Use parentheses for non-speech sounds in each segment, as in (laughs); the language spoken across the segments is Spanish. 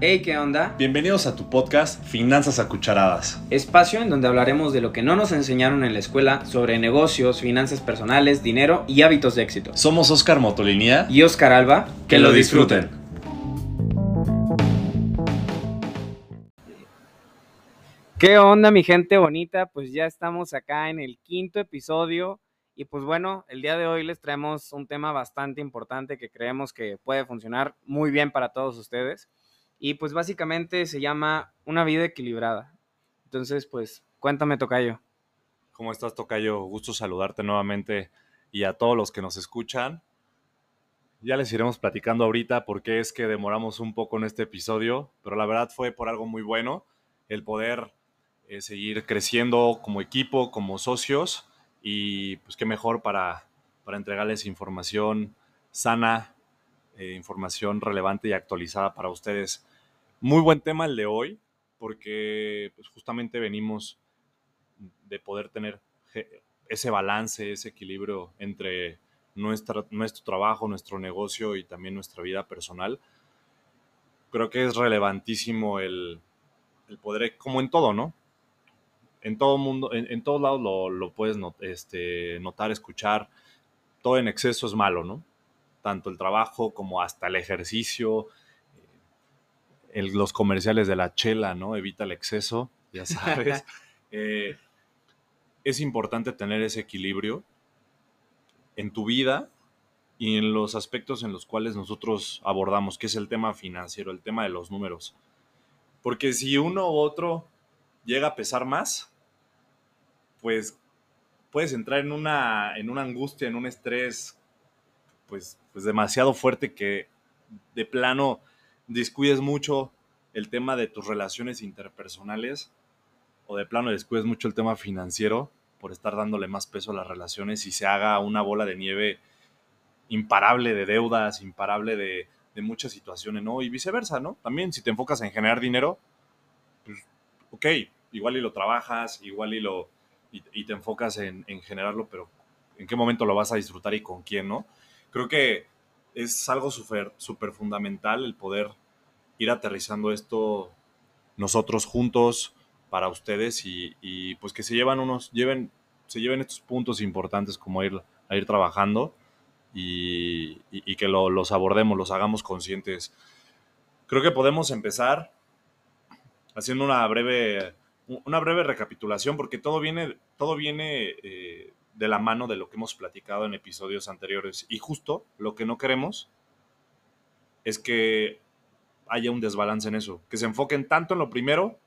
Hey, ¿qué onda? Bienvenidos a tu podcast Finanzas a Cucharadas. Espacio en donde hablaremos de lo que no nos enseñaron en la escuela sobre negocios, finanzas personales, dinero y hábitos de éxito. Somos Oscar Motolinía Y Oscar Alba, que lo disfruten. ¿Qué onda, mi gente bonita? Pues ya estamos acá en el quinto episodio. Y pues bueno, el día de hoy les traemos un tema bastante importante que creemos que puede funcionar muy bien para todos ustedes. Y pues básicamente se llama Una vida equilibrada. Entonces, pues cuéntame, Tocayo. ¿Cómo estás, Tocayo? Gusto saludarte nuevamente y a todos los que nos escuchan. Ya les iremos platicando ahorita por qué es que demoramos un poco en este episodio, pero la verdad fue por algo muy bueno, el poder eh, seguir creciendo como equipo, como socios y pues qué mejor para, para entregarles información sana, eh, información relevante y actualizada para ustedes. Muy buen tema el de hoy, porque pues, justamente venimos de poder tener ese balance, ese equilibrio entre nuestro trabajo, nuestro negocio y también nuestra vida personal. Creo que es relevantísimo el, poder, como en todo, ¿no? En todo mundo, en, todos lados lo, puedes este, notar, escuchar. Todo en exceso es malo, ¿no? Tanto el trabajo como hasta el ejercicio, los comerciales de la chela, ¿no? Evita el exceso, ya sabes. (laughs) Eh, es importante tener ese equilibrio en tu vida y en los aspectos en los cuales nosotros abordamos, que es el tema financiero, el tema de los números. Porque si uno u otro llega a pesar más, pues puedes entrar en una, en una angustia, en un estrés, pues, pues demasiado fuerte que de plano descuides mucho el tema de tus relaciones interpersonales o de plano descuides mucho el tema financiero por estar dándole más peso a las relaciones y se haga una bola de nieve imparable de deudas, imparable de, muchas situaciones, ¿no? Y viceversa, ¿no? También si te enfocas en generar dinero, pues, ok, igual y lo trabajas, igual y, lo, y, te enfocas en, en, generarlo, pero ¿en qué momento lo vas a disfrutar y con quién, ¿no? Creo que es algo súper fundamental el poder ir aterrizando esto nosotros juntos para ustedes y, pues que se llevan unos, lleven, se lleven estos puntos importantes como ir, ir trabajando y, que los abordemos, los hagamos conscientes. Creo que podemos empezar haciendo una breve, una breve recapitulación porque todo viene, todo viene eh, de la mano de lo que hemos platicado en episodios anteriores. Y justo lo que no queremos es que haya un desbalance en eso, que se enfoquen tanto en lo primero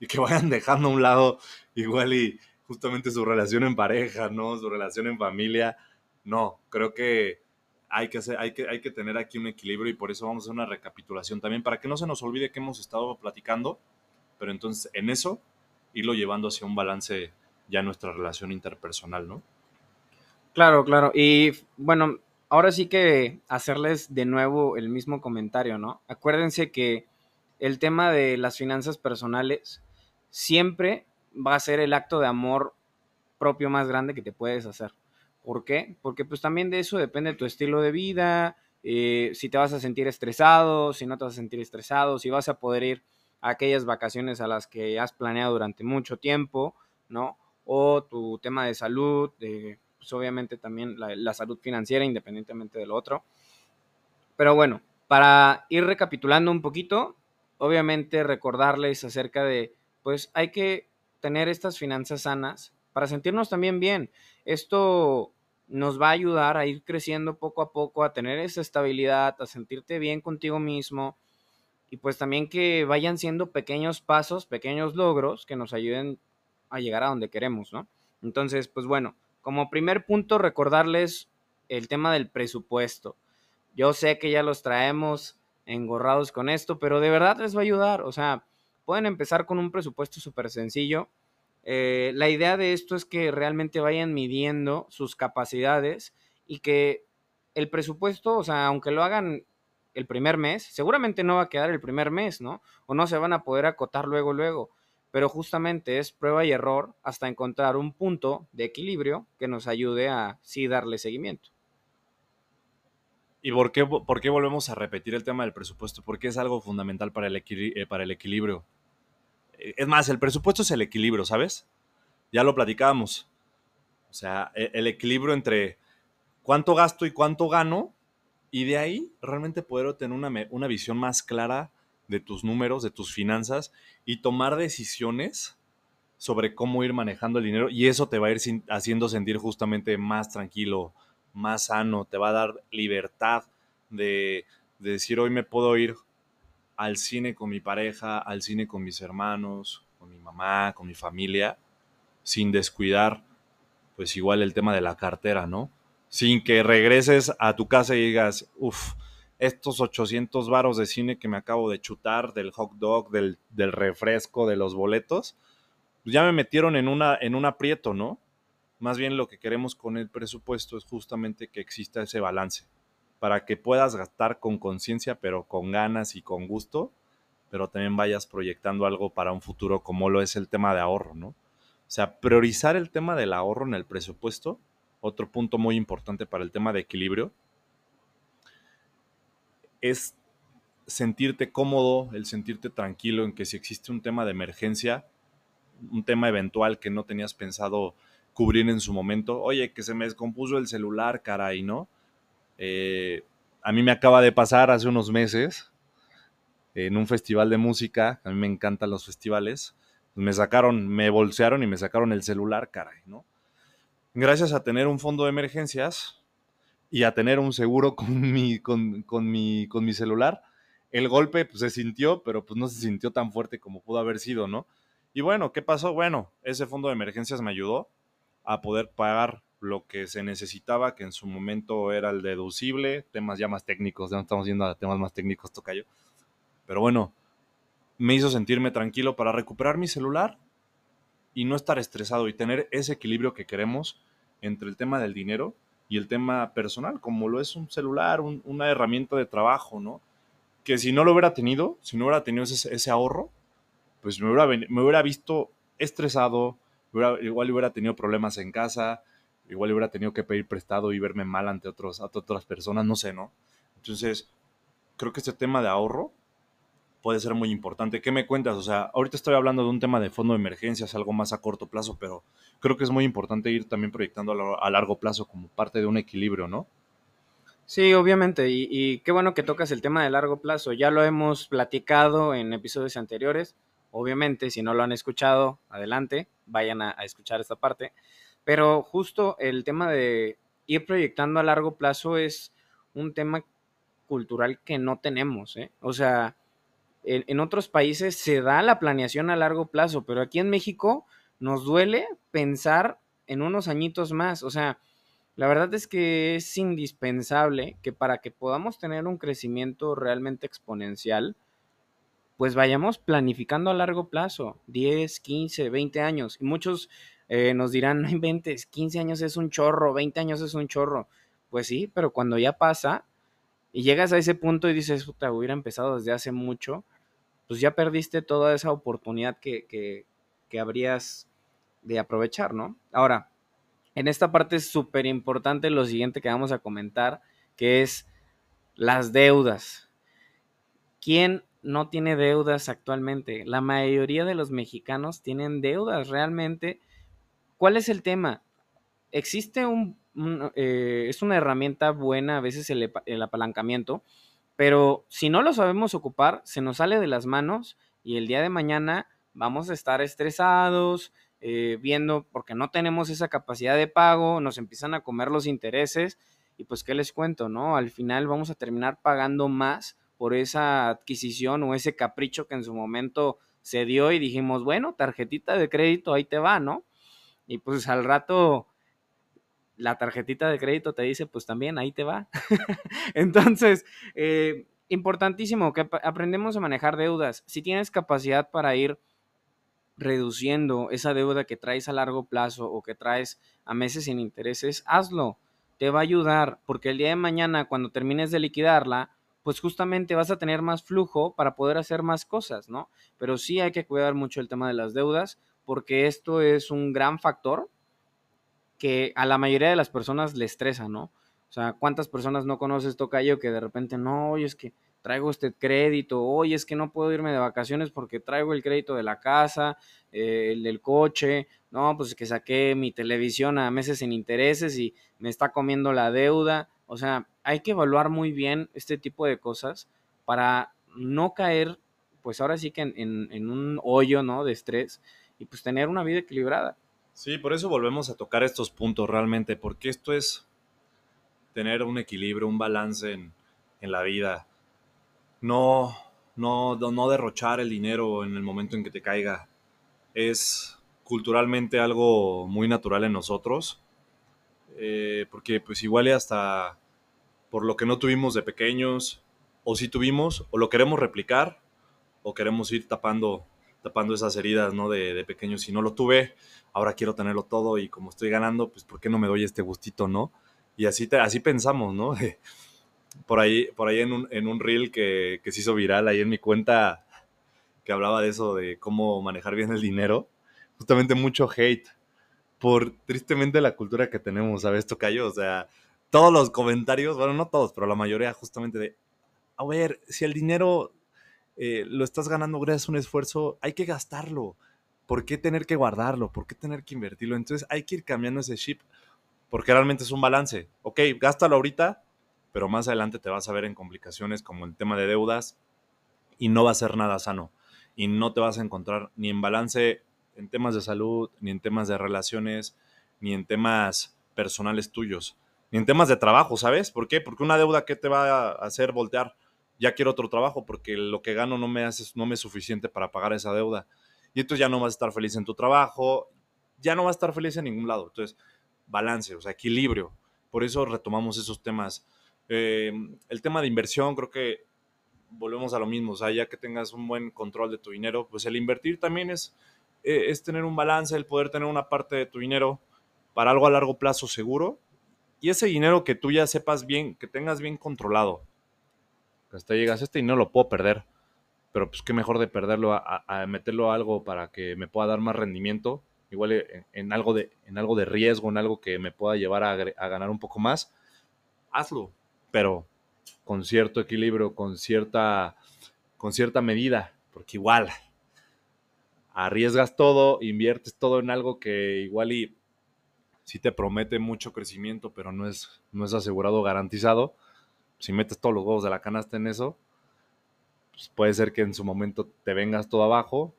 y que vayan dejando a un lado igual y justamente su relación en pareja, ¿no? Su relación en familia. No, creo que hay que, hacer, hay que, hay que tener aquí un equilibrio y por eso vamos a hacer una recapitulación también para que no se nos olvide que hemos estado platicando, pero entonces en eso irlo llevando hacia un balance ya nuestra relación interpersonal, ¿no? Claro, claro. Y bueno, ahora sí que hacerles de nuevo el mismo comentario, ¿no? Acuérdense que el tema de las finanzas personales siempre va a ser el acto de amor propio más grande que te puedes hacer. ¿Por qué? Porque pues también de eso depende tu estilo de vida, eh, si te vas a sentir estresado, si no te vas a sentir estresado, si vas a poder ir a aquellas vacaciones a las que has planeado durante mucho tiempo, ¿no? O tu tema de salud, de pues obviamente también la, salud financiera independientemente de lo otro. Pero bueno, para ir recapitulando un poquito, obviamente recordarles acerca de, pues hay que tener estas finanzas sanas para sentirnos también bien. Esto nos va a ayudar a ir creciendo poco a poco, a tener esa estabilidad, a sentirte bien contigo mismo y pues también que vayan siendo pequeños pasos, pequeños logros que nos ayuden a llegar a donde queremos, ¿no? Entonces, pues bueno, como primer punto, recordarles el tema del presupuesto. Yo sé que ya los traemos engorrados con esto, pero de verdad les va a ayudar. O sea, pueden empezar con un presupuesto súper sencillo. Eh, la idea de esto es que realmente vayan midiendo sus capacidades y que el presupuesto, o sea, aunque lo hagan el primer mes, seguramente no va a quedar el primer mes, ¿no? O no se van a poder acotar luego, luego pero justamente es prueba y error hasta encontrar un punto de equilibrio que nos ayude a sí darle seguimiento. ¿Y por qué, por qué volvemos a repetir el tema del presupuesto? Porque es algo fundamental para el, eh, para el equilibrio. Eh, es más, el presupuesto es el equilibrio, ¿sabes? Ya lo platicábamos. O sea, e, el equilibrio entre cuánto gasto y cuánto gano, y de ahí realmente poder tener una, una visión más clara de tus números, de tus finanzas y tomar decisiones sobre cómo ir manejando el dinero y eso te va a ir haciendo sentir justamente más tranquilo, más sano, te va a dar libertad de, de, decir hoy me puedo ir al cine con mi pareja, al cine con mis hermanos, con mi mamá, con mi familia, sin descuidar pues igual el tema de la cartera, ¿no? Sin que regreses a tu casa y digas, uff, estos 800 varos de cine que me acabo de chutar, del hot dog, del, refresco, de los boletos, pues ya me metieron en, una, en un aprieto, ¿no? Más bien lo que queremos con el presupuesto es justamente que exista ese balance, para que puedas gastar con conciencia, pero con ganas y con gusto, pero también vayas proyectando algo para un futuro como lo es el tema de ahorro, ¿no? O sea, priorizar el tema del ahorro en el presupuesto, otro punto muy importante para el tema de equilibrio, es sentirte cómodo, el sentirte tranquilo en que si existe un tema de emergencia, un tema eventual que no tenías pensado cubrir en su momento. Oye, que se me descompuso el celular, caray, ¿no? Eh, a mí me acaba de pasar hace unos meses en un festival de música, a mí me encantan los festivales, me sacaron, me bolsearon y me sacaron el celular, caray, ¿no? Gracias a tener un fondo de emergencias y a tener un seguro con (laughs) mi, con, mi, con mi celular, el golpe pues, se sintió, pero pues no se sintió tan fuerte como pudo haber sido, ¿no? Y bueno, ¿qué pasó? Bueno, ese fondo de emergencias me ayudó a poder pagar lo que se necesitaba, que en su momento era el deducible, temas ya más técnicos, ya estamos yendo a temas más técnicos, tocayo. Pero bueno, me hizo sentirme tranquilo para recuperar mi celular y no estar estresado y tener ese equilibrio que queremos entre el tema del dinero y el tema personal, como lo es un celular, una herramienta de trabajo, ¿no? Que si no lo hubiera tenido, si no hubiera tenido ese ahorro, pues me hubiera, me hubiera visto estresado, igual hubiera tenido problemas en casa, igual hubiera tenido que pedir prestado y verme mal ante, otros, otras personas, no sé, ¿no? Entonces, creo que este tema de ahorro puede ser muy importante. ¿Qué me cuentas? O sea, ahorita estoy hablando de un tema de fondo de emergencias, algo más a corto plazo, pero creo que es muy importante ir también proyectando a largo plazo como parte de un equilibrio, ¿no? Sí, obviamente, y, qué bueno que tocas el tema de largo plazo. Ya lo hemos platicado en episodios anteriores. Obviamente, si no lo han escuchado, adelante, vayan a, escuchar esta parte. Pero justo el tema de ir proyectando a largo plazo es un tema cultural que no tenemos. ¿eh? O sea, en, otros países se da la planeación a largo plazo, pero aquí en México nos duele pensar en unos añitos más. O sea, la verdad es que es indispensable que para que podamos tener un crecimiento realmente exponencial, pues vayamos planificando a largo plazo, 10, 15, 20 años. Y muchos eh, nos dirán, no inventes, 15 años es un chorro, 20 años es un chorro. Pues sí, pero cuando ya pasa y llegas a ese punto y dices, puta, hubiera empezado desde hace mucho, pues ya perdiste toda esa oportunidad que, que, que habrías de aprovechar, ¿no? Ahora, en esta parte es súper importante lo siguiente que vamos a comentar, que es las deudas. ¿Quién no tiene deudas actualmente. La mayoría de los mexicanos tienen deudas realmente. ¿Cuál es el tema? Existe un, eh, es una herramienta buena a veces el, apalancamiento, pero si no lo sabemos ocupar, se nos sale de las manos y el día de mañana vamos a estar estresados, eh, viendo porque no tenemos esa capacidad de pago, nos empiezan a comer los intereses y pues qué les cuento, ¿no? Al final vamos a terminar pagando más por esa adquisición o ese capricho que en su momento se dio y dijimos, bueno, tarjetita de crédito, ahí te va, ¿no? Y pues al rato la tarjetita de crédito te dice, pues también ahí te va. (laughs) Entonces, eh, importantísimo que aprendemos a manejar deudas. Si tienes capacidad para ir reduciendo esa deuda que traes a largo plazo o que traes a meses sin intereses, hazlo. Te va a ayudar porque el día de mañana, cuando termines de liquidarla, pues justamente vas a tener más flujo para poder hacer más cosas, ¿no? Pero sí hay que cuidar mucho el tema de las deudas, porque esto es un gran factor que a la mayoría de las personas le estresa, ¿no? O sea, ¿cuántas personas no conoces, Tocayo, que de repente, no, oye, es que traigo este crédito, oye, es que no puedo irme de vacaciones porque traigo el crédito de la casa, eh, el del coche, no, pues que saqué mi televisión a meses sin intereses y me está comiendo la deuda. O sea, hay que evaluar muy bien este tipo de cosas para no caer, pues ahora sí que en, en un hoyo, ¿no? De estrés y pues tener una vida equilibrada. Sí, por eso volvemos a tocar estos puntos realmente, porque esto es tener un equilibrio, un balance en, en la vida no, no, no derrochar el dinero en el momento en que te caiga. Es culturalmente algo muy natural en nosotros, eh, porque pues igual hasta por lo que no tuvimos de pequeños, o si tuvimos, o lo queremos replicar, o queremos ir tapando, tapando esas heridas ¿no? de, de pequeños. Si no lo tuve, ahora quiero tenerlo todo y como estoy ganando, pues ¿por qué no me doy este gustito, no? Y así, te, así pensamos, ¿no? (laughs) por ahí, por ahí en un, en un reel que, que se hizo viral ahí en mi cuenta que hablaba de eso, de cómo manejar bien el dinero, justamente mucho hate por tristemente la cultura que tenemos, ¿sabes, Tocayo? O sea, todos los comentarios, bueno, no todos, pero la mayoría justamente de, a ver, si el dinero eh, lo estás ganando gracias a un esfuerzo, hay que gastarlo. ¿Por qué tener que guardarlo? ¿Por qué tener que invertirlo? Entonces hay que ir cambiando ese chip, porque realmente es un balance. Ok, gástalo ahorita, pero más adelante te vas a ver en complicaciones como el tema de deudas y no va a ser nada sano y no te vas a encontrar ni en balance en temas de salud, ni en temas de relaciones, ni en temas personales tuyos, ni en temas de trabajo, ¿sabes? ¿Por qué? Porque una deuda que te va a hacer voltear, ya quiero otro trabajo porque lo que gano no me hace, no me es suficiente para pagar esa deuda. Y entonces ya no vas a estar feliz en tu trabajo, ya no vas a estar feliz en ningún lado. Entonces, balance, o sea, equilibrio. Por eso retomamos esos temas eh, el tema de inversión, creo que volvemos a lo mismo, o sea, ya que tengas un buen control de tu dinero, pues el invertir también es, eh, es tener un balance, el poder tener una parte de tu dinero para algo a largo plazo seguro y ese dinero que tú ya sepas bien, que tengas bien controlado. Hasta llegas, este dinero lo puedo perder, pero pues qué mejor de perderlo a, meterlo a algo para que me pueda dar más rendimiento, igual en, algo, de, en algo de riesgo, en algo que me pueda llevar a, a ganar un poco más, hazlo pero con cierto equilibrio, con cierta, con cierta medida, porque igual arriesgas todo, inviertes todo en algo que igual y si te promete mucho crecimiento, pero no es, no es asegurado, garantizado. Si metes todos los huevos de la canasta en eso, pues puede ser que en su momento te vengas todo abajo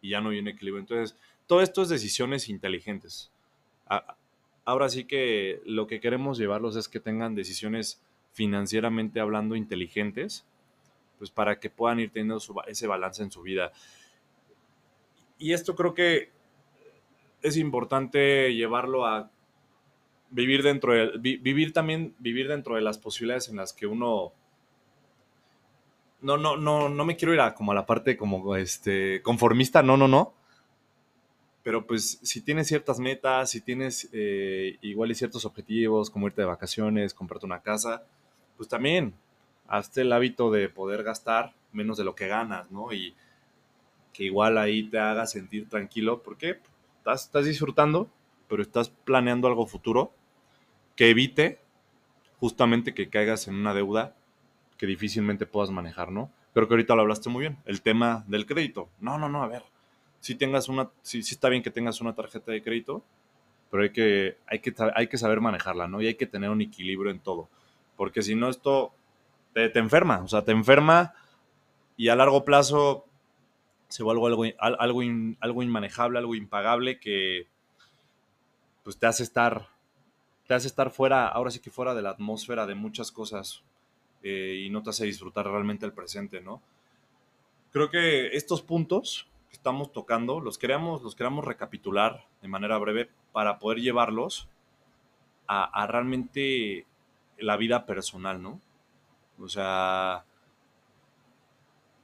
y ya no viene equilibrio. Entonces, todo esto es decisiones inteligentes. Ahora sí que lo que queremos llevarlos es que tengan decisiones financieramente hablando inteligentes, pues para que puedan ir teniendo ese balance en su vida. Y esto creo que es importante llevarlo a vivir dentro de, vivir también, vivir dentro de las posibilidades en las que uno no, no, no, no me quiero ir a como a la parte como este conformista, no, no, no. Pero pues si tienes ciertas metas, si tienes eh, igual ciertos objetivos, como irte de vacaciones, comprarte una casa, pues también hazte el hábito de poder gastar menos de lo que ganas, ¿no? Y que igual ahí te haga sentir tranquilo, porque estás, estás disfrutando, pero estás planeando algo futuro que evite justamente que caigas en una deuda que difícilmente puedas manejar, ¿no? Creo que ahorita lo hablaste muy bien, el tema del crédito. No, no, no, a ver, si tengas una, sí está bien que tengas una tarjeta de crédito, pero hay que, hay que, hay que saber manejarla, ¿no? Y hay que tener un equilibrio en todo porque si no esto te, enferma, o sea, te enferma y a largo plazo se vuelve algo, algo, algo inmanejable, algo impagable que pues te hace estar, te hace estar fuera, ahora sí que fuera de la atmósfera de muchas cosas eh, y no te hace disfrutar realmente el presente, ¿no? Creo que estos puntos que estamos tocando los queremos, los queremos recapitular de manera breve para poder llevarlos a, a realmente la vida personal, ¿no? O sea,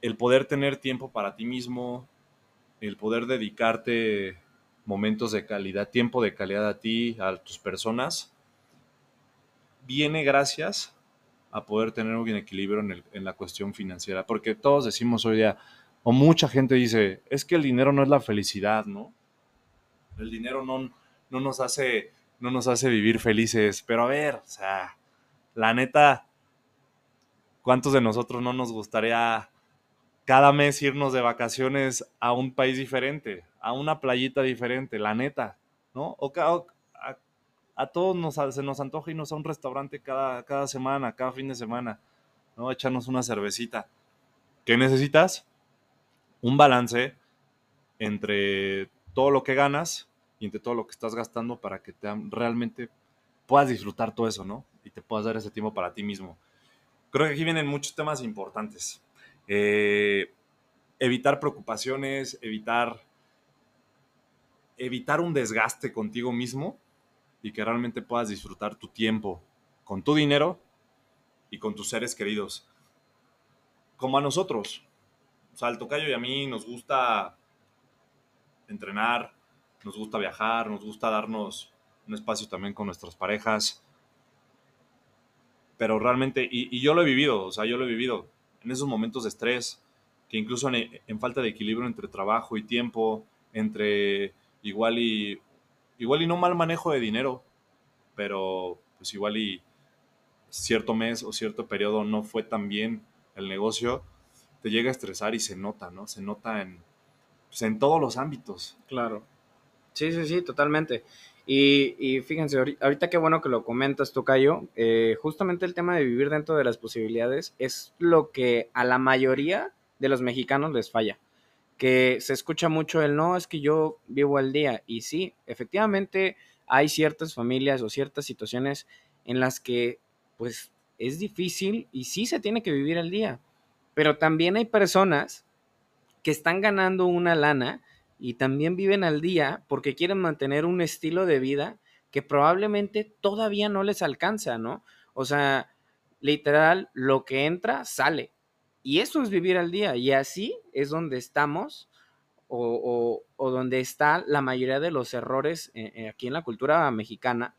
el poder tener tiempo para ti mismo, el poder dedicarte momentos de calidad, tiempo de calidad a ti, a tus personas, viene gracias a poder tener un equilibrio en, la cuestión financiera. Porque todos decimos hoy día, o mucha gente dice, es que el dinero no es la felicidad, ¿no? El dinero no, no, nos, hace, no nos hace vivir felices. Pero a ver, o sea, la neta, ¿cuántos de nosotros no nos gustaría cada mes irnos de vacaciones a un país diferente, a una playita diferente, la neta, ¿no? O, a, a, todos nos, se nos antoja irnos a un restaurante cada, cada semana, cada fin de semana, ¿no? Echarnos una cervecita. ¿Qué necesitas? Un balance entre todo lo que ganas y entre todo lo que estás gastando para que te, realmente puedas disfrutar todo eso, ¿no? Y te puedas dar ese tiempo para ti mismo. Creo que aquí vienen muchos temas importantes. Eh, evitar preocupaciones, evitar, evitar un desgaste contigo mismo y que realmente puedas disfrutar tu tiempo con tu dinero y con tus seres queridos. Como a nosotros. O sea, al tocayo y a mí nos gusta entrenar, nos gusta viajar, nos gusta darnos un espacio también con nuestras parejas. Pero realmente, y, yo lo he vivido, o sea, yo lo he vivido en esos momentos de estrés, que incluso en, falta de equilibrio entre trabajo y tiempo, entre igual y, igual y no mal manejo de dinero, pero pues igual y cierto mes o cierto periodo no fue tan bien el negocio, te llega a estresar y se nota, ¿no? Se nota en, pues, en todos los ámbitos. Claro. Sí, sí, sí, totalmente. Y, y, fíjense, ahorita qué bueno que lo comentas, Tocayo. Eh, justamente el tema de vivir dentro de las posibilidades es lo que a la mayoría de los mexicanos les falla. Que se escucha mucho el no, es que yo vivo al día. Y sí, efectivamente hay ciertas familias o ciertas situaciones en las que pues es difícil y sí se tiene que vivir al día. Pero también hay personas que están ganando una lana y también viven al día porque quieren mantener un estilo de vida que probablemente todavía no les alcanza, ¿no? O sea, literal, lo que entra, sale. Y eso es vivir al día. Y así es donde estamos o, donde está la mayoría de los errores eh, eh, aquí en la cultura mexicana.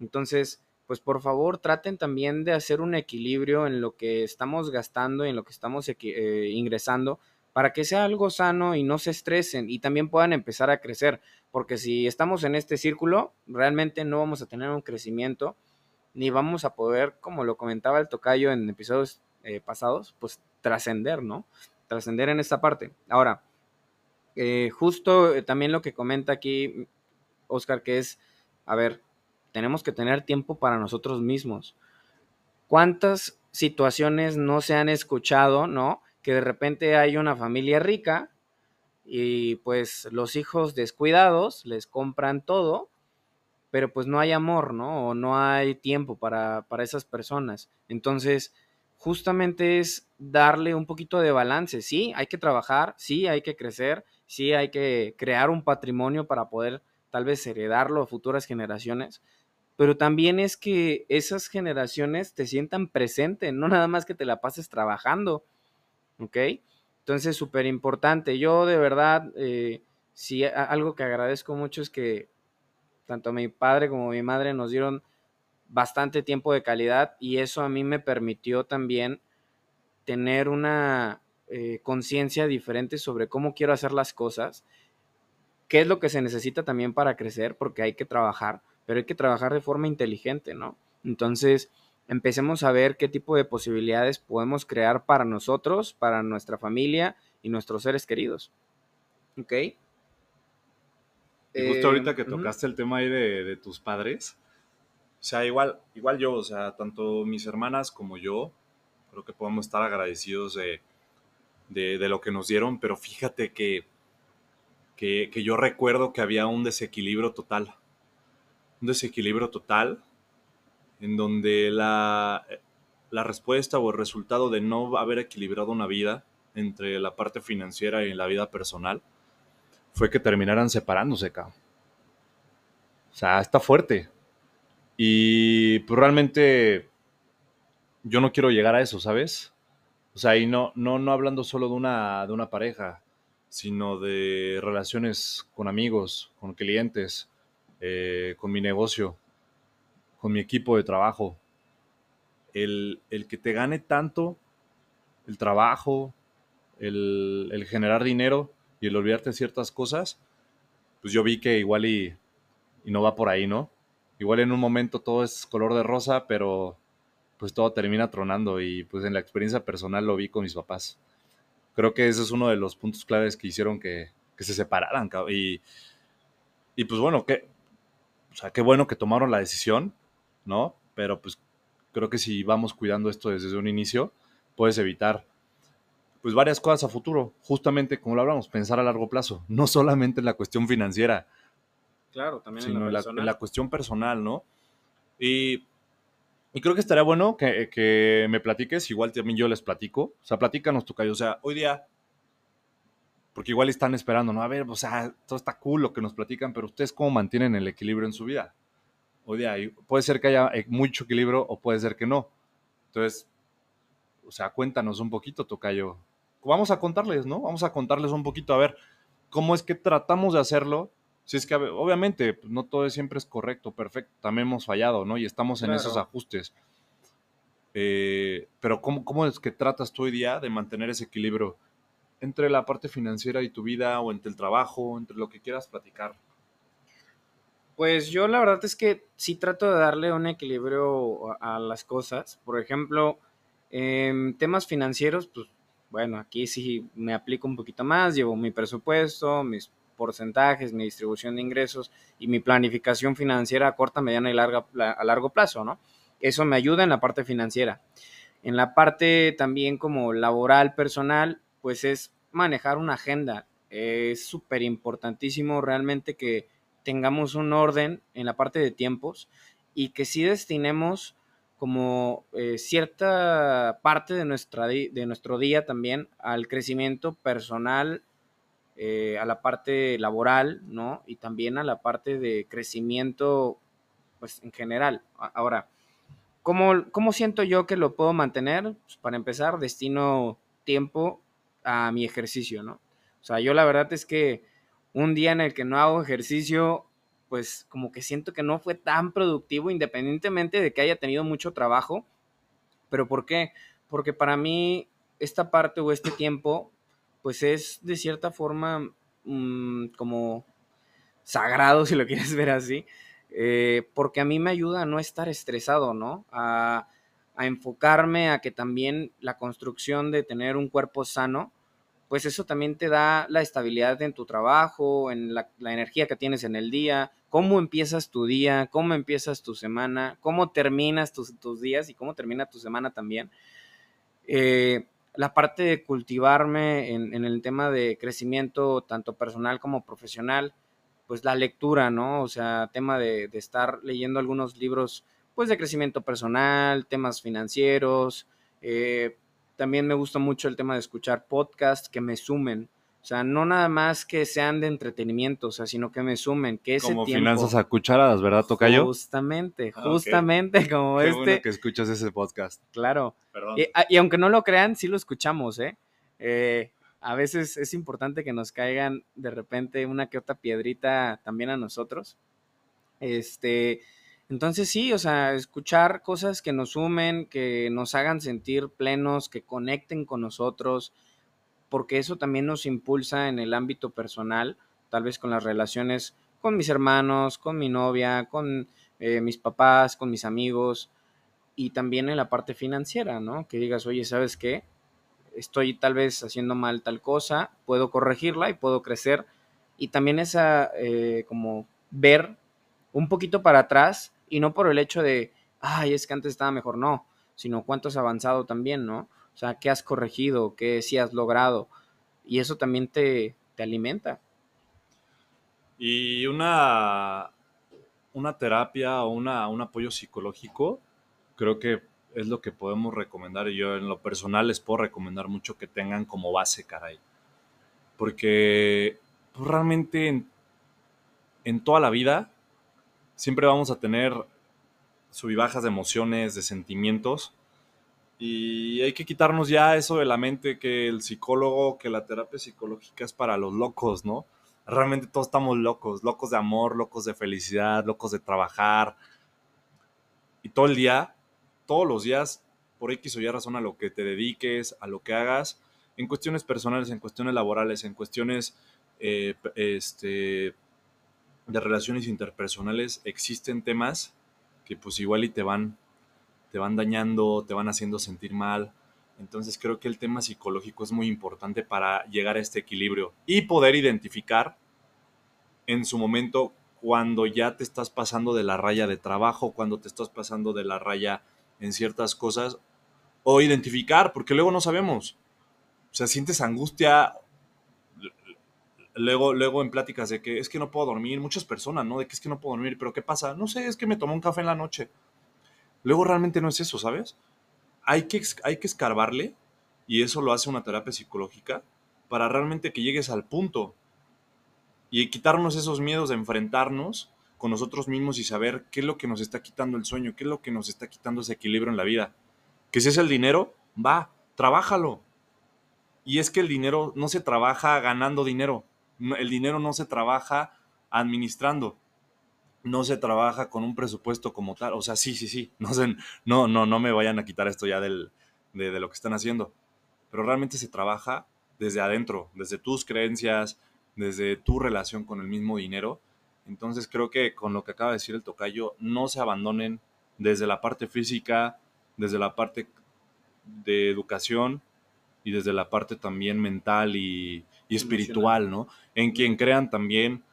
Entonces, pues por favor traten también de hacer un equilibrio en lo que estamos gastando y en lo que estamos eh, ingresando para que sea algo sano y no se estresen y también puedan empezar a crecer, porque si estamos en este círculo, realmente no vamos a tener un crecimiento ni vamos a poder, como lo comentaba el tocayo en episodios pasados, pues trascender, ¿no? Trascender en esta parte. Ahora, eh, justo eh, también lo que comenta aquí Oscar, que es, a ver, tenemos que tener tiempo para nosotros mismos. ¿Cuántas situaciones no se han escuchado, ¿no? que de repente hay una familia rica y pues los hijos descuidados les compran todo, pero pues no hay amor, ¿no? O no hay tiempo para, para esas personas. Entonces, justamente es darle un poquito de balance. Sí, hay que trabajar, sí, hay que crecer, sí, hay que crear un patrimonio para poder tal vez heredarlo a futuras generaciones, pero también es que esas generaciones te sientan presente, no nada más que te la pases trabajando. ¿ok? Entonces, súper importante. Yo de verdad, eh, sí, algo que agradezco mucho es que tanto mi padre como mi madre nos dieron bastante tiempo de calidad y eso a mí me permitió también tener una eh, conciencia diferente sobre cómo quiero hacer las cosas, qué es lo que se necesita también para crecer, porque hay que trabajar, pero hay que trabajar de forma inteligente, ¿no? Entonces, empecemos a ver qué tipo de posibilidades podemos crear para nosotros, para nuestra familia y nuestros seres queridos. ¿Ok? Y justo ahorita que eh, tocaste el tema ahí de, tus padres, o sea, igual, igual yo, o sea, tanto mis hermanas como yo, creo que podemos estar agradecidos de, de, lo que nos dieron, pero fíjate que, que, yo recuerdo que había un desequilibrio total, un desequilibrio total en donde la, la respuesta o el resultado de no haber equilibrado una vida entre la parte financiera y la vida personal fue que terminaran separándose, cabrón. O sea, está fuerte. Y pues realmente yo no quiero llegar a eso, ¿sabes? O sea, y no, no, no hablando solo de una, de una pareja, sino de relaciones con amigos, con clientes, eh, con mi negocio con mi equipo de trabajo. El, que te gane tanto el trabajo, el, generar dinero y el olvidarte ciertas cosas, pues yo vi que igual y, no va por ahí, ¿no? Igual en un momento todo es color de rosa, pero pues todo termina tronando y pues en la experiencia personal lo vi con mis papás. Creo que ese es uno de los puntos claves que hicieron que, que se separaran. Y, y pues bueno, que, o sea, qué bueno que tomaron la decisión, ¿no? Pero pues creo que si vamos cuidando esto desde un inicio, puedes evitar pues varias cosas a futuro, justamente como lo hablamos, pensar a largo plazo, no solamente en la cuestión financiera, claro, también sino en la, cuestión personal, ¿no? Y, y creo que estaría bueno que, que, me platiques, igual también yo les platico, o sea, platícanos tu o sea, hoy día, porque igual están esperando, ¿no? A ver, o sea, todo está cool lo que nos platican, pero ustedes cómo mantienen el equilibrio en su vida. Hoy día puede ser que haya eh, mucho equilibrio o puede ser que no. Entonces, o sea, cuéntanos un poquito, Tocayo, vamos a contarles, ¿no? Vamos a contarles un poquito, a ver, cómo es que tratamos de hacerlo. Si es que, obviamente, pues, no todo siempre es correcto, perfecto, también hemos fallado, ¿no? Y estamos en esos ajustes. Eh, pero ¿cómo, ¿cómo, es que tratas tú hoy día de mantener ese equilibrio entre la parte financiera y tu vida, o entre el trabajo, entre lo que quieras platicar? Pues yo la verdad es que sí trato de darle un equilibrio a, a las cosas. Por ejemplo, en temas financieros, pues bueno, aquí sí me aplico un poquito más, llevo mi presupuesto, mis porcentajes, mi distribución de ingresos y mi planificación financiera a corta, mediana y larga, a largo plazo, ¿no? Eso me ayuda en la parte financiera. En la parte también como laboral, personal, pues es manejar una agenda. Es súper importantísimo realmente que tengamos un orden en la parte de tiempos y que sí destinemos como eh, cierta parte de, nuestra, de nuestro día también al crecimiento personal, eh, a la parte laboral, ¿no? Y también a la parte de crecimiento, pues en general. Ahora, ¿cómo, cómo siento yo que lo puedo mantener? Pues, para empezar, destino tiempo a mi ejercicio, ¿no? O sea, yo la verdad es que un día en el que no hago ejercicio, pues como que siento que no fue tan productivo independientemente de que haya tenido mucho trabajo. ¿Pero por qué? Porque para mí esta parte o este tiempo, pues es de cierta forma mmm, como sagrado, (laughs) si lo quieres ver así, eh, porque a mí me ayuda a no estar estresado, ¿no? A, enfocarme a que también la construcción de tener un cuerpo sano, pues eso también te da la estabilidad en tu trabajo, en la, la, energía que tienes en el día, cómo empiezas tu día, cómo empiezas tu semana, cómo terminas tus, tus días y cómo termina tu semana también. Eh, la parte de cultivarme en, en, el tema de crecimiento, tanto personal como profesional, pues la lectura, ¿no? O sea, tema de, de estar leyendo algunos libros, pues de crecimiento personal, temas financieros, eh, también me gusta mucho el tema de escuchar podcasts que me sumen. O sea, no nada más que sean de entretenimiento, o sea, sino que me sumen, que ese como tiempo... finanzas a cucharadas, ¿verdad, Tocayo? Justamente, justamente okay. (laughs) como Qué este... Bueno que escuchas ese podcast. Claro. Y, y, aunque no lo crean, sí lo escuchamos, ¿eh? ¿eh? A veces es importante que nos caigan de repente una que otra piedrita también a nosotros. Este, entonces sí, o sea, escuchar cosas que nos sumen, que nos hagan sentir plenos, que conecten con nosotros, porque eso también nos impulsa en el ámbito personal, tal vez con las relaciones con mis hermanos, con mi novia, con eh, mis papás, con mis amigos, y también en la parte financiera, ¿no? Que digas, oye, ¿sabes qué? Estoy tal vez haciendo mal tal cosa, puedo corregirla y puedo crecer. Y también esa, eh, como ver un poquito para atrás y no por el hecho de, ay, es que antes estaba mejor, no, sino cuánto has avanzado también, ¿no? O sea, qué has corregido, qué sí has logrado. Y eso también te, te alimenta. Y una, una terapia o una, un apoyo psicológico, creo que es lo que podemos recomendar. Y yo en lo personal les puedo recomendar mucho que tengan como base, caray. Porque pues, realmente en, en toda la vida siempre vamos a tener subibajas de emociones, de sentimientos. Y hay que quitarnos ya eso de la mente que el psicólogo, que la terapia psicológica es para los locos, ¿no? Realmente todos estamos locos, locos de amor, locos de felicidad, locos de trabajar. Y todo el día, todos los días, por X o Y razón a lo que te dediques, a lo que hagas, en cuestiones personales, en cuestiones laborales, en cuestiones eh, este, de relaciones interpersonales existen temas que pues igual y te van te van dañando, te van haciendo sentir mal. Entonces creo que el tema psicológico es muy importante para llegar a este equilibrio y poder identificar en su momento cuando ya te estás pasando de la raya de trabajo, cuando te estás pasando de la raya en ciertas cosas, o identificar, porque luego no sabemos. O sea, sientes angustia, luego, luego en pláticas de que es que no puedo dormir, muchas personas, ¿no? De que es que no puedo dormir, pero ¿qué pasa? No sé, es que me tomé un café en la noche. Luego realmente no es eso, ¿sabes? Hay que, hay que escarbarle, y eso lo hace una terapia psicológica, para realmente que llegues al punto y quitarnos esos miedos de enfrentarnos con nosotros mismos y saber qué es lo que nos está quitando el sueño, qué es lo que nos está quitando ese equilibrio en la vida. Que si es el dinero, va, trabájalo. Y es que el dinero no se trabaja ganando dinero, el dinero no se trabaja administrando, no se trabaja con un presupuesto como tal. O sea, sí, sí, sí, no, no, no, no me vayan a quitar esto ya del, de, de lo que están haciendo. Pero realmente se trabaja desde adentro, desde tus creencias, desde tu relación con el mismo dinero. Entonces creo que con lo que acaba de decir el tocayo, no se abandonen desde la parte física, desde la parte de educación y desde la parte también mental y, espiritual, ¿no? En quien crean también,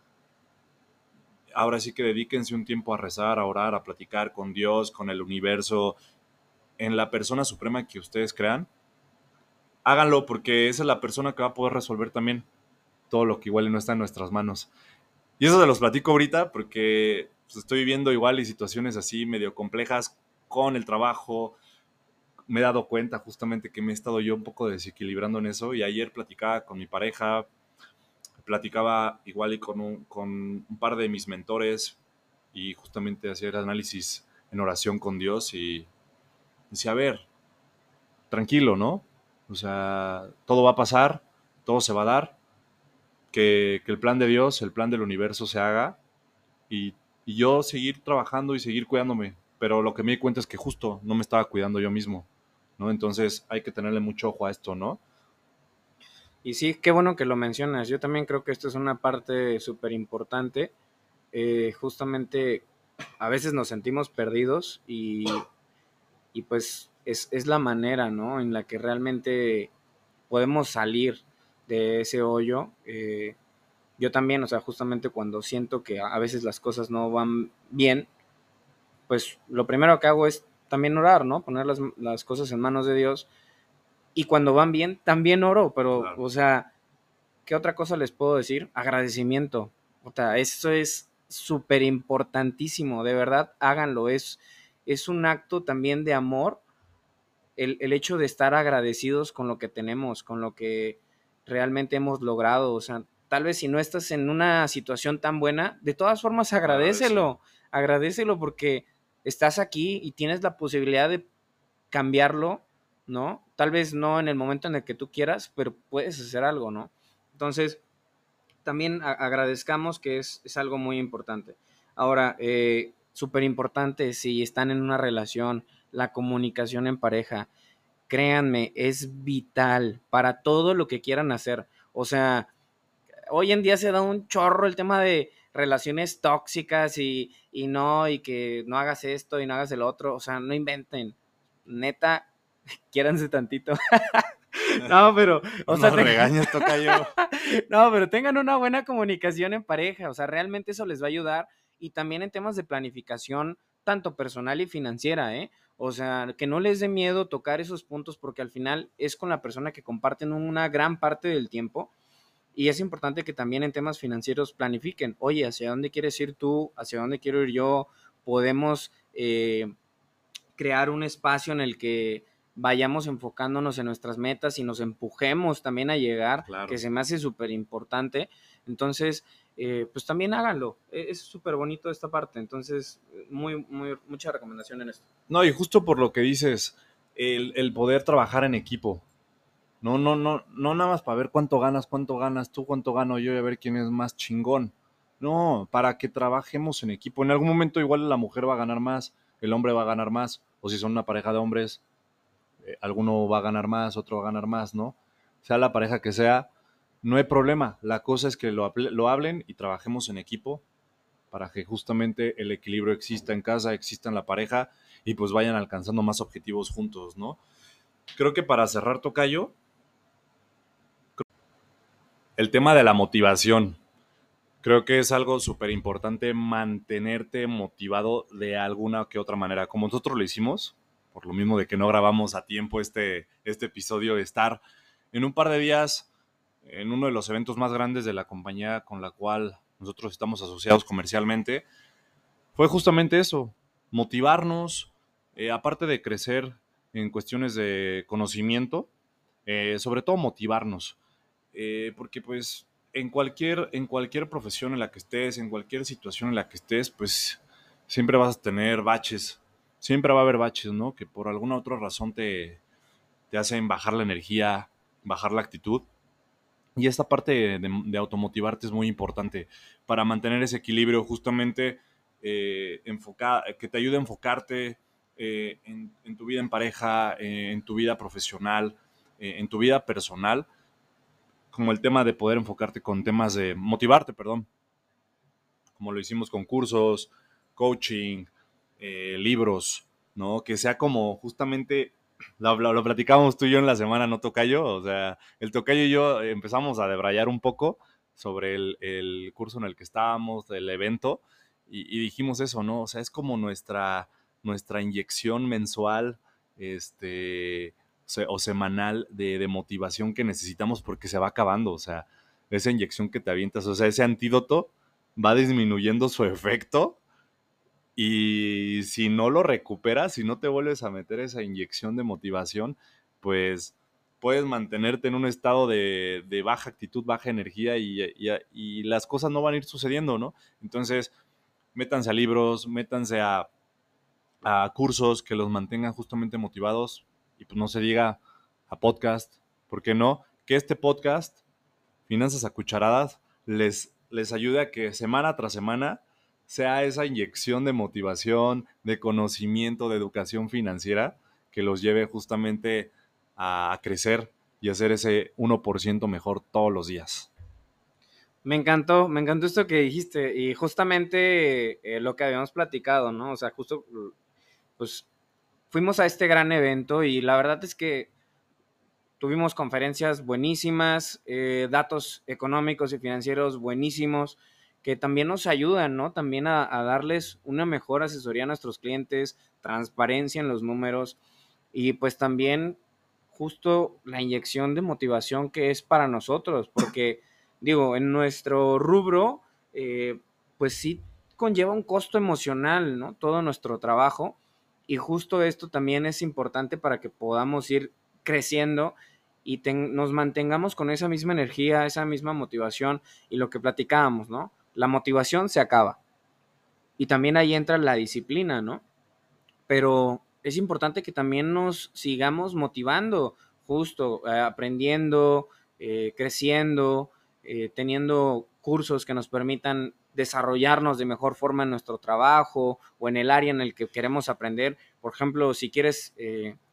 ahora sí que dedíquense un tiempo a rezar, a orar, a platicar con Dios, con el universo, en la persona suprema que ustedes crean. Háganlo porque esa es la persona que va a poder resolver también todo lo que igual no está en nuestras manos. Y eso se los platico ahorita porque pues, estoy viviendo igual y situaciones así medio complejas con el trabajo. Me he dado cuenta justamente que me he estado yo un poco desequilibrando en eso y ayer platicaba con mi pareja, platicaba igual y con un, con un par de mis mentores y justamente hacía el análisis en oración con Dios y decía, a ver, tranquilo, ¿no? O sea, todo va a pasar, todo se va a dar, que, el plan de Dios, el plan del universo se haga y, yo seguir trabajando y seguir cuidándome. Pero lo que me di cuenta es que justo no me estaba cuidando yo mismo, ¿no? Entonces hay que tenerle mucho ojo a esto, ¿no? Y sí, qué bueno que lo mencionas. Yo también creo que esto es una parte súper importante. Eh, justamente a veces nos sentimos perdidos y, y pues es, es, la manera, ¿no? En la que realmente podemos salir de ese hoyo. Eh, yo también, o sea, justamente cuando siento que a veces las cosas no van bien, pues lo primero que hago es también orar, ¿no? Poner las, cosas en manos de Dios. Y cuando van bien, también oro, pero, o sea, ¿qué otra cosa les puedo decir? Agradecimiento. O sea, eso es súper importantísimo, de verdad, háganlo. Es, es un acto también de amor el, el, hecho de estar agradecidos con lo que tenemos, con lo que realmente hemos logrado. O sea, tal vez si no estás en una situación tan buena, de todas formas agradecelo, agradecelo porque estás aquí y tienes la posibilidad de cambiarlo, ¿no? Tal vez no en el momento en el que tú quieras, pero puedes hacer algo, ¿no? Entonces, también agradezcamos que es, algo muy importante. Ahora, eh, súper importante si están en una relación, la comunicación en pareja créanme, es vital para todo lo que quieran hacer. O sea, hoy en día se da un chorro el tema de relaciones tóxicas y, no, y que no hagas esto y no hagas el otro. O sea, no inventen. Neta, (laughs) quiéranse tantito. (laughs) no, pero. O no sea, toca yo. (laughs) no, pero tengan una buena comunicación en pareja. O sea, realmente eso les va a ayudar. Y también en temas de planificación, tanto personal y financiera, ¿eh? O sea, que no les dé miedo tocar esos puntos porque al final es con la persona que comparten una gran parte del tiempo. Y es importante que también en temas financieros planifiquen, oye, ¿hacia dónde quieres ir tú? ¿Hacia dónde quiero ir yo? Podemos eh, crear un espacio en el que vayamos enfocándonos en nuestras metas y nos empujemos también a llegar, que se me hace súper importante. Entonces, eh, pues también háganlo. E, es súper bonito esta parte. Entonces, muy, muy, mucha recomendación en esto. No, y justo por lo que dices, el, poder trabajar en equipo. No, no, no, no nada más para ver cuánto ganas, cuánto ganas tú, cuánto gano yo y a ver quién es más chingón. No, para que trabajemos en equipo. En algún momento igual la mujer va a ganar más, el hombre va a ganar más, o si son una pareja de hombres, eh, alguno va a ganar más, otro va a ganar más, ¿no? Sea la pareja que sea, no hay problema. La cosa es que lo, lo hablen y trabajemos en equipo para que justamente el equilibrio exista en casa, exista en la pareja y pues vayan alcanzando más objetivos juntos, ¿no? Creo que para cerrar Tocayo, el tema de la motivación. Creo que es algo súper importante mantenerte motivado de alguna que otra manera, como nosotros lo hicimos, por lo mismo de que no grabamos a tiempo este, este episodio, estar en un par de días en uno de los eventos más grandes de la compañía con la cual nosotros estamos asociados comercialmente, fue justamente eso, motivarnos, eh, aparte de crecer en cuestiones de conocimiento, eh, sobre todo motivarnos, eh, porque pues en cualquier, en cualquier profesión en la que estés, en cualquier situación en la que estés, pues siempre vas a tener baches, siempre va a haber baches, ¿no? Que por alguna otra razón te, te hacen bajar la energía, bajar la actitud. Y esta parte de, automotivarte es muy importante para mantener ese equilibrio, justamente eh, que te ayude a enfocarte, eh, en, tu vida en pareja, eh, en tu vida profesional, en tu vida personal, como el tema de poder enfocarte con temas de motivarte, perdón, como lo hicimos con cursos, coaching, libros, ¿no? Que sea como justamente, lo, lo, platicábamos tú y yo en la semana, ¿no, Tocayo? O sea, el Tocayo y yo empezamos a debrayar un poco sobre el, curso en el que estábamos, el evento, y, dijimos eso, ¿no? O sea, es como nuestra nuestra inyección mensual este, o semanal de, motivación que necesitamos porque se va acabando, o sea, esa inyección que te avientas, o sea, ese antídoto va disminuyendo su efecto y si no lo recuperas, si no te vuelves a meter esa inyección de motivación, pues puedes mantenerte en un estado de, baja actitud, baja energía y, y, las cosas no van a ir sucediendo, ¿no? Entonces, métanse a libros, métanse a a cursos que los mantengan justamente motivados y pues no se diga a podcast, ¿por qué no? Que este podcast, Finanzas a Cucharadas, les, les ayude a que semana tras semana sea esa inyección de motivación, de conocimiento, de educación financiera que los lleve justamente a crecer y hacer ese 1% mejor todos los días. Me encantó, me encantó esto que dijiste y justamente eh, lo que habíamos platicado, ¿no? O sea, justo pues fuimos a este gran evento y la verdad es que tuvimos conferencias buenísimas, eh, datos económicos y financieros buenísimos que también nos ayudan, ¿no? También a, darles una mejor asesoría a nuestros clientes, transparencia en los números y pues también justo la inyección de motivación que es para nosotros, porque digo, en nuestro rubro, eh, pues sí conlleva un costo emocional, ¿no? Todo nuestro trabajo y justo esto también es importante para que podamos ir creciendo y nos mantengamos con esa misma energía, esa misma motivación y lo que platicábamos, ¿no? La motivación se acaba. Y también ahí entra la disciplina, ¿no? Pero es importante que también nos sigamos motivando, justo, eh, aprendiendo, eh, creciendo, eh, teniendo cursos que nos permitan desarrollarnos de mejor forma en nuestro trabajo o en el área en el que queremos aprender. Por ejemplo, si quieres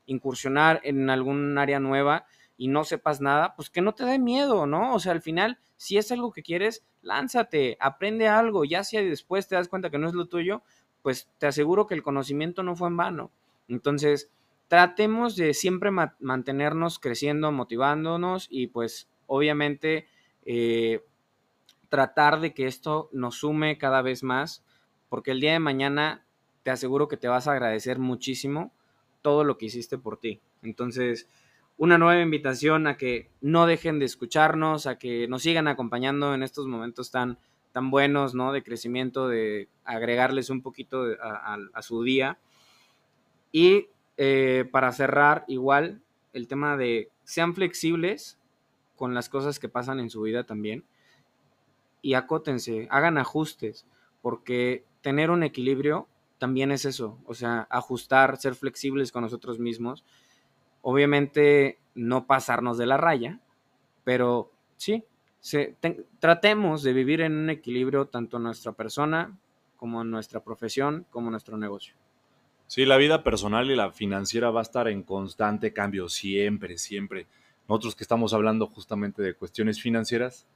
incursionar en algún área nueva y no sepas nada, pues que no te dé miedo, ¿no? O sea, al final, si es algo que quieres, lánzate, aprende algo, ya si después te das cuenta que no es lo tuyo, pues te aseguro que el conocimiento no fue en vano. Entonces, tratemos de siempre mantenernos creciendo, motivándonos y pues obviamente eh, tratar de que esto nos sume cada vez más, porque el día de mañana te aseguro que te vas a agradecer muchísimo todo lo que hiciste por ti. Entonces, una nueva invitación a que no dejen de escucharnos, a que nos sigan acompañando en estos momentos tan, tan buenos, ¿no? De crecimiento, de agregarles un poquito a, su día. Y eh, para cerrar, igual, el tema de sean flexibles con las cosas que pasan en su vida también y acótense, hagan ajustes, porque tener un equilibrio también es eso, o sea, ajustar, ser flexibles con nosotros mismos, obviamente no pasarnos de la raya, pero sí, tratemos de vivir en un equilibrio tanto nuestra persona como nuestra profesión, como nuestro negocio. Sí, la vida personal y la financiera va a estar en constante cambio, siempre, siempre. Nosotros que estamos hablando justamente de cuestiones financieras,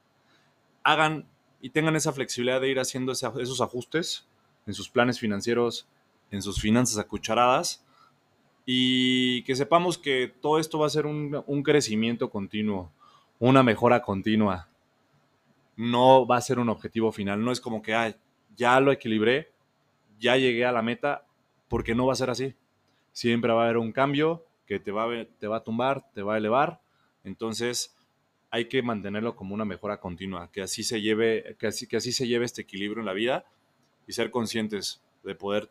hagan y tengan esa flexibilidad de ir haciendo esos ajustes en sus planes financieros, en sus finanzas a cucharadas y que sepamos que todo esto va a ser un, un crecimiento continuo, una mejora continua. No va a ser un objetivo final, no es como que ay, ya lo equilibré, ya llegué a la meta, porque no va a ser así. Siempre va a haber un cambio que te va a, te va a tumbar, te va a elevar. Entonces, hay que mantenerlo como una mejora continua, que así se lleve, que así, que así se lleve este equilibrio en la vida y ser conscientes de poder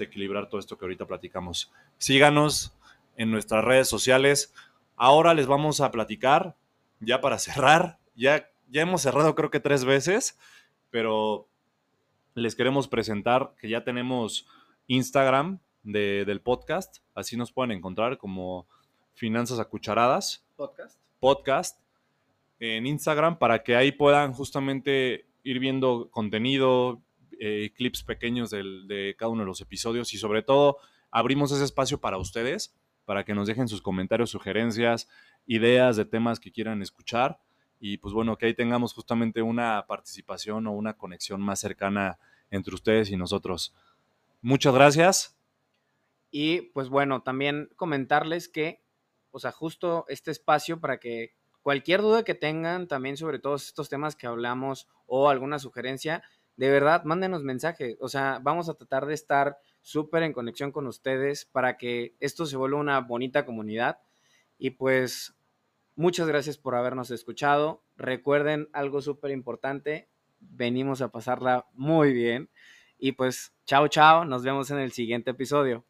equilibrar todo esto que ahorita platicamos. Síganos en nuestras redes sociales. Ahora les vamos a platicar, ya para (laughs) cerrar, ya, ya hemos cerrado creo que tres veces, pero les queremos presentar que ya tenemos Instagram del podcast, así nos pueden encontrar como Finanzas a Cucharadas. Podcast. Podcast en Instagram para que ahí puedan justamente ir viendo contenido, eh, clips pequeños de cada uno de los episodios y sobre todo abrimos ese espacio para ustedes, para que nos dejen sus comentarios, sugerencias, ideas de temas que quieran escuchar y pues bueno, que ahí tengamos justamente una participación o una conexión más cercana entre ustedes y nosotros. Muchas gracias. Y pues bueno, también comentarles que, o sea, justo este espacio para que cualquier duda que tengan también sobre todos estos temas que hablamos o alguna sugerencia, de verdad, mándenos mensaje. O sea, vamos a tratar de estar súper en conexión con ustedes para que esto se vuelva una bonita comunidad. Y pues, muchas gracias por habernos escuchado. Recuerden algo súper importante, venimos a pasarla muy bien. Y pues, chao, chao, nos vemos en el siguiente episodio.